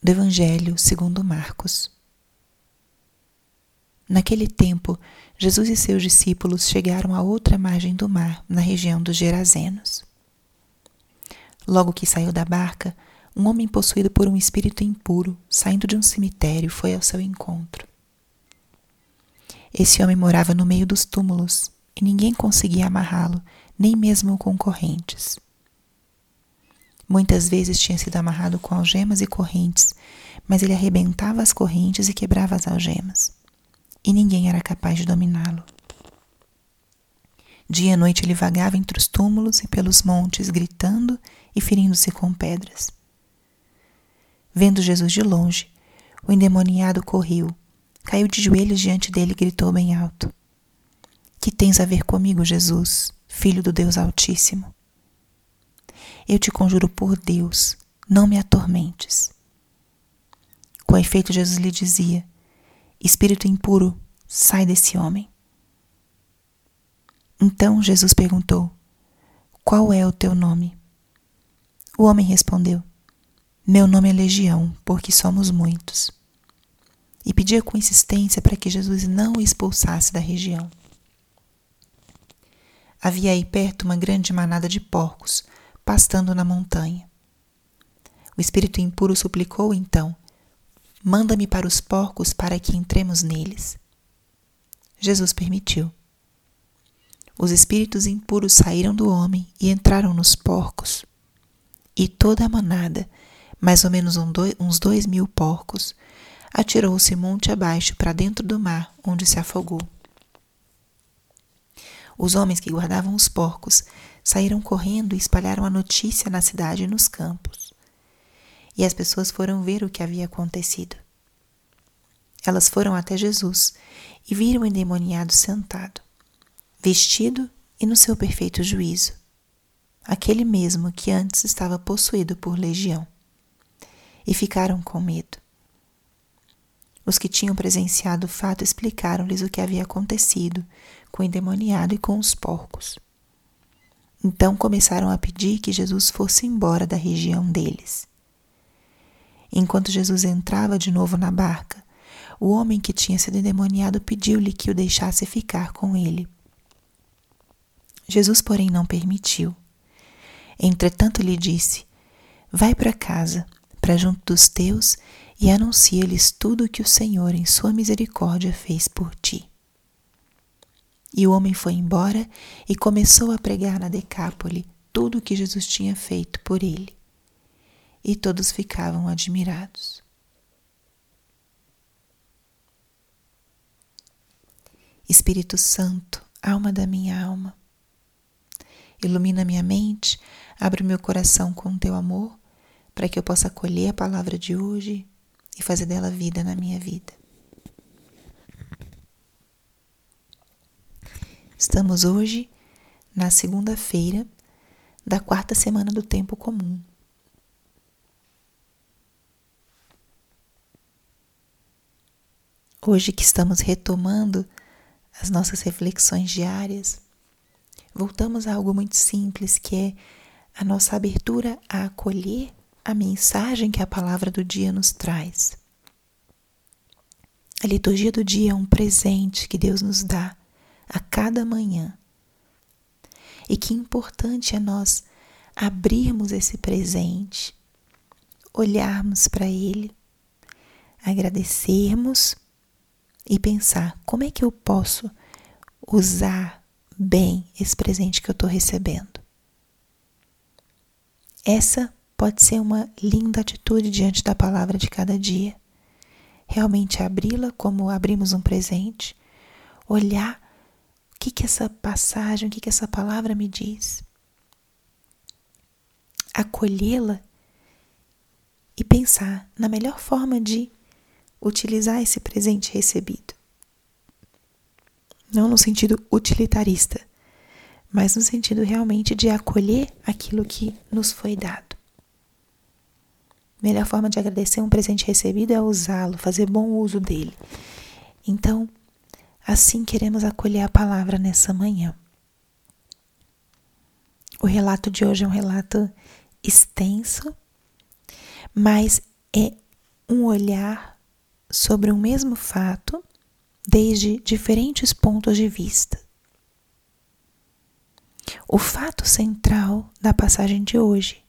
do Evangelho segundo Marcos. Naquele tempo, Jesus e seus discípulos chegaram à outra margem do mar, na região dos Gerazenos. Logo que saiu da barca, um homem possuído por um espírito impuro, saindo de um cemitério, foi ao seu encontro. Esse homem morava no meio dos túmulos e ninguém conseguia amarrá-lo, nem mesmo com correntes. Muitas vezes tinha sido amarrado com algemas e correntes, mas ele arrebentava as correntes e quebrava as algemas, e ninguém era capaz de dominá-lo. Dia e noite ele vagava entre os túmulos e pelos montes, gritando e ferindo-se com pedras. Vendo Jesus de longe, o endemoniado correu, caiu de joelhos diante dele e gritou bem alto: Que tens a ver comigo, Jesus, filho do Deus Altíssimo? Eu te conjuro por Deus, não me atormentes. Com efeito, Jesus lhe dizia: Espírito impuro, sai desse homem. Então Jesus perguntou: Qual é o teu nome? O homem respondeu: meu nome é Legião, porque somos muitos. E pedia com insistência para que Jesus não o expulsasse da região. Havia aí perto uma grande manada de porcos, pastando na montanha. O espírito impuro suplicou então: Manda-me para os porcos para que entremos neles. Jesus permitiu. Os espíritos impuros saíram do homem e entraram nos porcos. E toda a manada mais ou menos um dois, uns dois mil porcos, atirou-se monte abaixo para dentro do mar, onde se afogou. Os homens que guardavam os porcos saíram correndo e espalharam a notícia na cidade e nos campos. E as pessoas foram ver o que havia acontecido. Elas foram até Jesus e viram o endemoniado sentado, vestido e no seu perfeito juízo, aquele mesmo que antes estava possuído por legião e ficaram com medo. Os que tinham presenciado o fato explicaram-lhes o que havia acontecido com o endemoniado e com os porcos. Então começaram a pedir que Jesus fosse embora da região deles. Enquanto Jesus entrava de novo na barca, o homem que tinha sido endemoniado pediu-lhe que o deixasse ficar com ele. Jesus, porém, não permitiu. Entretanto, lhe disse: Vai para casa para junto dos teus e anuncia-lhes tudo o que o Senhor, em sua misericórdia, fez por ti. E o homem foi embora e começou a pregar na Decápole tudo o que Jesus tinha feito por ele. E todos ficavam admirados. Espírito Santo, alma da minha alma, ilumina minha mente, abre o meu coração com teu amor para que eu possa acolher a palavra de hoje e fazer dela vida na minha vida. Estamos hoje na segunda-feira da quarta semana do tempo comum. Hoje que estamos retomando as nossas reflexões diárias, voltamos a algo muito simples que é a nossa abertura a acolher a mensagem que a palavra do dia nos traz. A liturgia do dia é um presente que Deus nos dá a cada manhã. E que importante é nós abrirmos esse presente, olharmos para ele, agradecermos e pensar como é que eu posso usar bem esse presente que eu estou recebendo. Essa pode ser uma linda atitude diante da palavra de cada dia. Realmente abri-la como abrimos um presente, olhar o que, que essa passagem, o que, que essa palavra me diz, acolhê-la e pensar na melhor forma de utilizar esse presente recebido. Não no sentido utilitarista, mas no sentido realmente de acolher aquilo que nos foi dado. Melhor forma de agradecer um presente recebido é usá-lo, fazer bom uso dele. Então, assim queremos acolher a palavra nessa manhã. O relato de hoje é um relato extenso, mas é um olhar sobre o mesmo fato desde diferentes pontos de vista. O fato central da passagem de hoje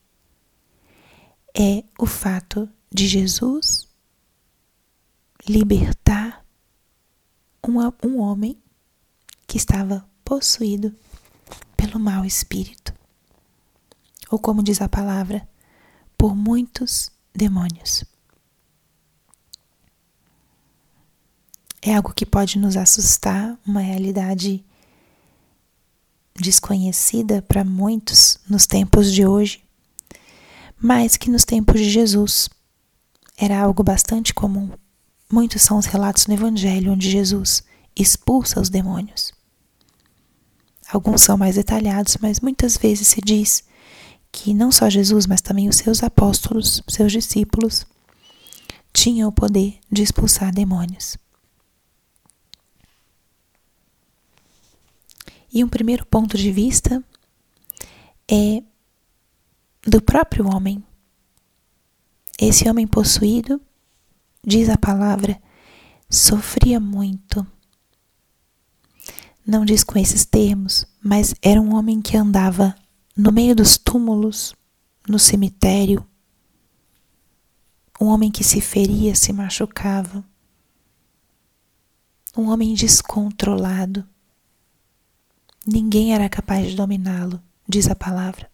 é o fato de Jesus libertar uma, um homem que estava possuído pelo mau espírito, ou como diz a palavra, por muitos demônios. É algo que pode nos assustar, uma realidade desconhecida para muitos nos tempos de hoje, mas que nos tempos de Jesus era algo bastante comum. Muitos são os relatos no Evangelho onde Jesus expulsa os demônios. Alguns são mais detalhados, mas muitas vezes se diz que não só Jesus, mas também os seus apóstolos, seus discípulos, tinham o poder de expulsar demônios. E um primeiro ponto de vista é do próprio homem. Esse homem possuído, diz a palavra, sofria muito não diz com esses termos, mas era um homem que andava no meio dos túmulos, no cemitério. Um homem que se feria, se machucava. Um homem descontrolado. Ninguém era capaz de dominá-lo, diz a palavra.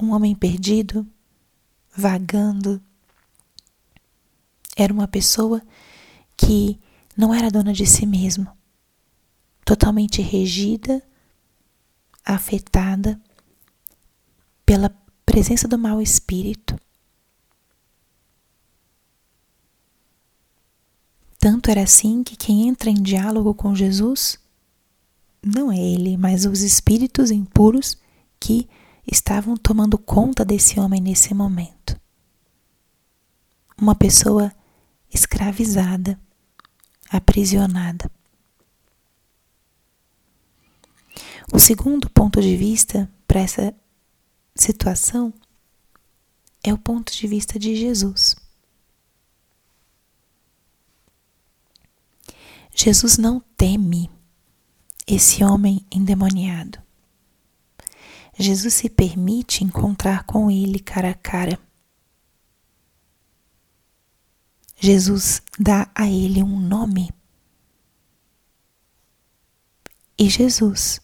Um homem perdido, vagando. Era uma pessoa que não era dona de si mesmo totalmente regida, afetada pela presença do mau espírito. Tanto era assim que quem entra em diálogo com Jesus não é ele, mas os espíritos impuros que estavam tomando conta desse homem nesse momento. Uma pessoa escravizada, aprisionada. O segundo ponto de vista para essa situação é o ponto de vista de Jesus. Jesus não teme esse homem endemoniado. Jesus se permite encontrar com ele cara a cara. Jesus dá a ele um nome. E Jesus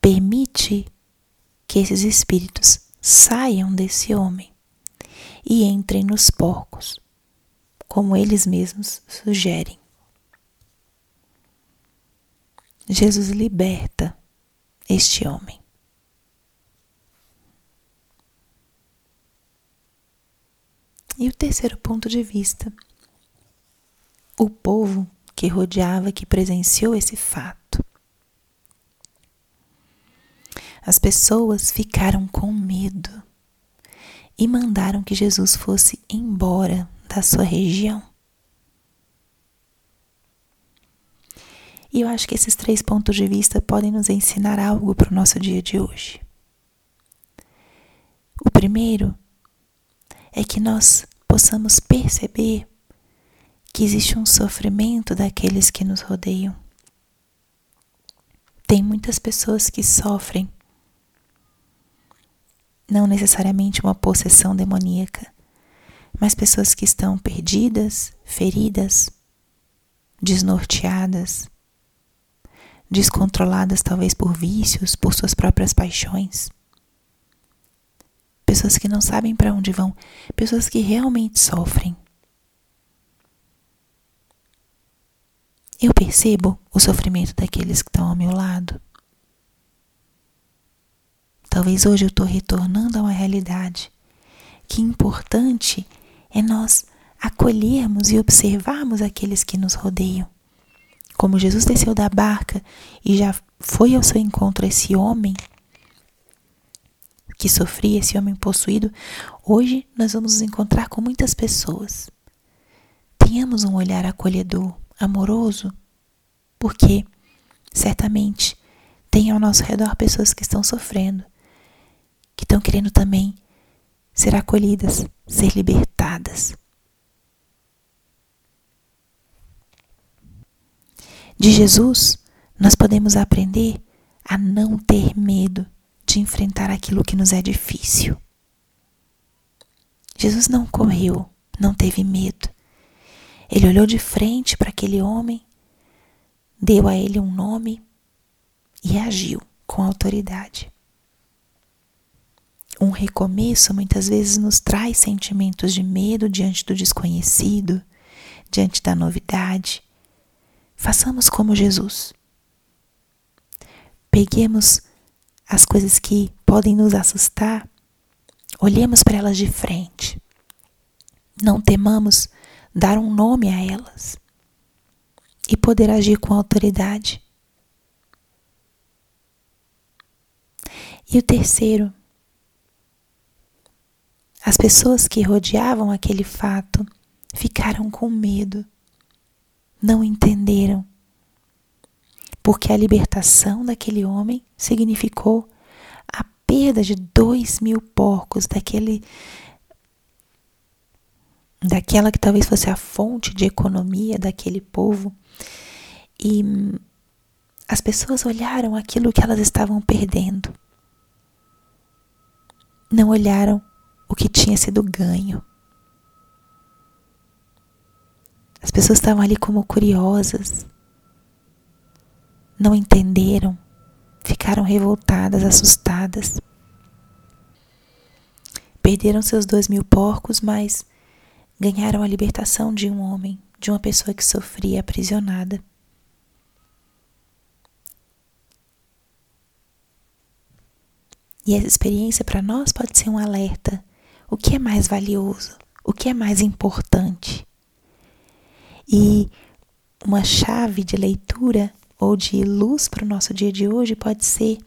permite que esses espíritos saiam desse homem e entrem nos porcos, como eles mesmos sugerem. Jesus liberta este homem. E o terceiro ponto de vista, o povo que rodeava, que presenciou esse fato. As pessoas ficaram com medo e mandaram que Jesus fosse embora da sua região. E eu acho que esses três pontos de vista podem nos ensinar algo para o nosso dia de hoje. O primeiro é que nós possamos perceber que existe um sofrimento daqueles que nos rodeiam. Tem muitas pessoas que sofrem não necessariamente uma possessão demoníaca, mas pessoas que estão perdidas, feridas, desnorteadas, descontroladas talvez por vícios, por suas próprias paixões. Pessoas que não sabem para onde vão, pessoas que realmente sofrem. Eu percebo o sofrimento daqueles que estão ao meu lado. Talvez hoje eu estou retornando a uma realidade que importante é nós acolhermos e observarmos aqueles que nos rodeiam. Como Jesus desceu da barca e já foi ao seu encontro esse homem que sofria, esse homem possuído, hoje nós vamos nos encontrar com muitas pessoas. Tenhamos um olhar acolhedor, amoroso, porque certamente tem ao nosso redor pessoas que estão sofrendo que estão querendo também ser acolhidas, ser libertadas. De Jesus, nós podemos aprender a não ter medo de enfrentar aquilo que nos é difícil. Jesus não correu, não teve medo. Ele olhou de frente para aquele homem, deu a ele um nome e agiu com autoridade. Um recomeço muitas vezes nos traz sentimentos de medo diante do desconhecido, diante da novidade. Façamos como Jesus. Peguemos as coisas que podem nos assustar, olhemos para elas de frente. Não temamos dar um nome a elas e poder agir com autoridade. E o terceiro, as pessoas que rodeavam aquele fato ficaram com medo, não entenderam porque a libertação daquele homem significou a perda de dois mil porcos daquele daquela que talvez fosse a fonte de economia daquele povo. E as pessoas olharam aquilo que elas estavam perdendo. Não olharam o que tinha sido ganho. As pessoas estavam ali como curiosas não entenderam, ficaram revoltadas, assustadas. Perderam seus dois mil porcos, mas ganharam a libertação de um homem, de uma pessoa que sofria aprisionada. E essa experiência para nós pode ser um alerta. O que é mais valioso? O que é mais importante? E uma chave de leitura ou de luz para o nosso dia de hoje pode ser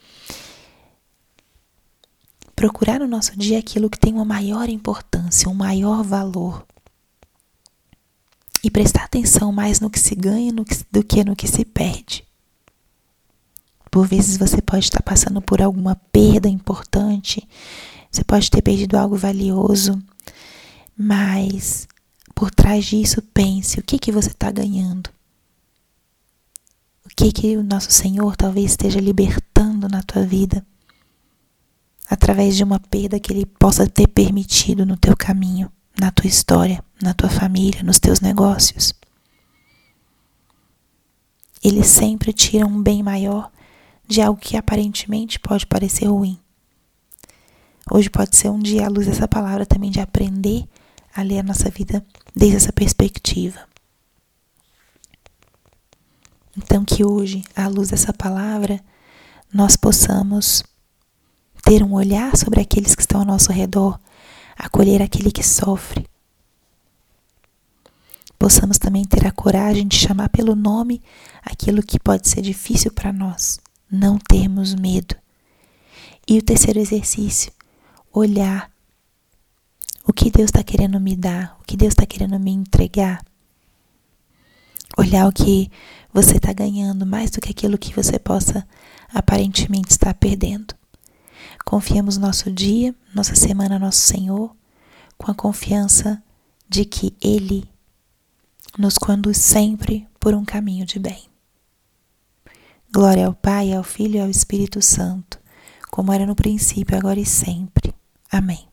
procurar no nosso dia aquilo que tem uma maior importância, um maior valor. E prestar atenção mais no que se ganha do que no que se perde. Por vezes você pode estar passando por alguma perda importante, você pode ter perdido algo valioso, mas por trás disso pense o que, que você está ganhando que que o nosso Senhor talvez esteja libertando na tua vida através de uma perda que ele possa ter permitido no teu caminho, na tua história, na tua família, nos teus negócios. Ele sempre tira um bem maior de algo que aparentemente pode parecer ruim. Hoje pode ser um dia à luz dessa palavra também de aprender a ler a nossa vida desde essa perspectiva. Então, que hoje, à luz dessa palavra, nós possamos ter um olhar sobre aqueles que estão ao nosso redor, acolher aquele que sofre. Possamos também ter a coragem de chamar pelo nome aquilo que pode ser difícil para nós, não termos medo. E o terceiro exercício, olhar o que Deus está querendo me dar, o que Deus está querendo me entregar. Olhar o que você está ganhando mais do que aquilo que você possa aparentemente estar perdendo. Confiamos nosso dia, nossa semana, nosso Senhor, com a confiança de que Ele nos conduz sempre por um caminho de bem. Glória ao Pai, ao Filho e ao Espírito Santo, como era no princípio, agora e sempre. Amém.